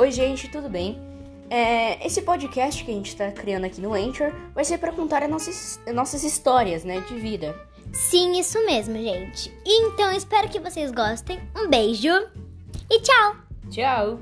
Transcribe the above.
Oi, gente, tudo bem? É, esse podcast que a gente está criando aqui no Anchor vai ser para contar as nossas, nossas histórias, né, de vida. Sim, isso mesmo, gente. Então, espero que vocês gostem. Um beijo e tchau! Tchau!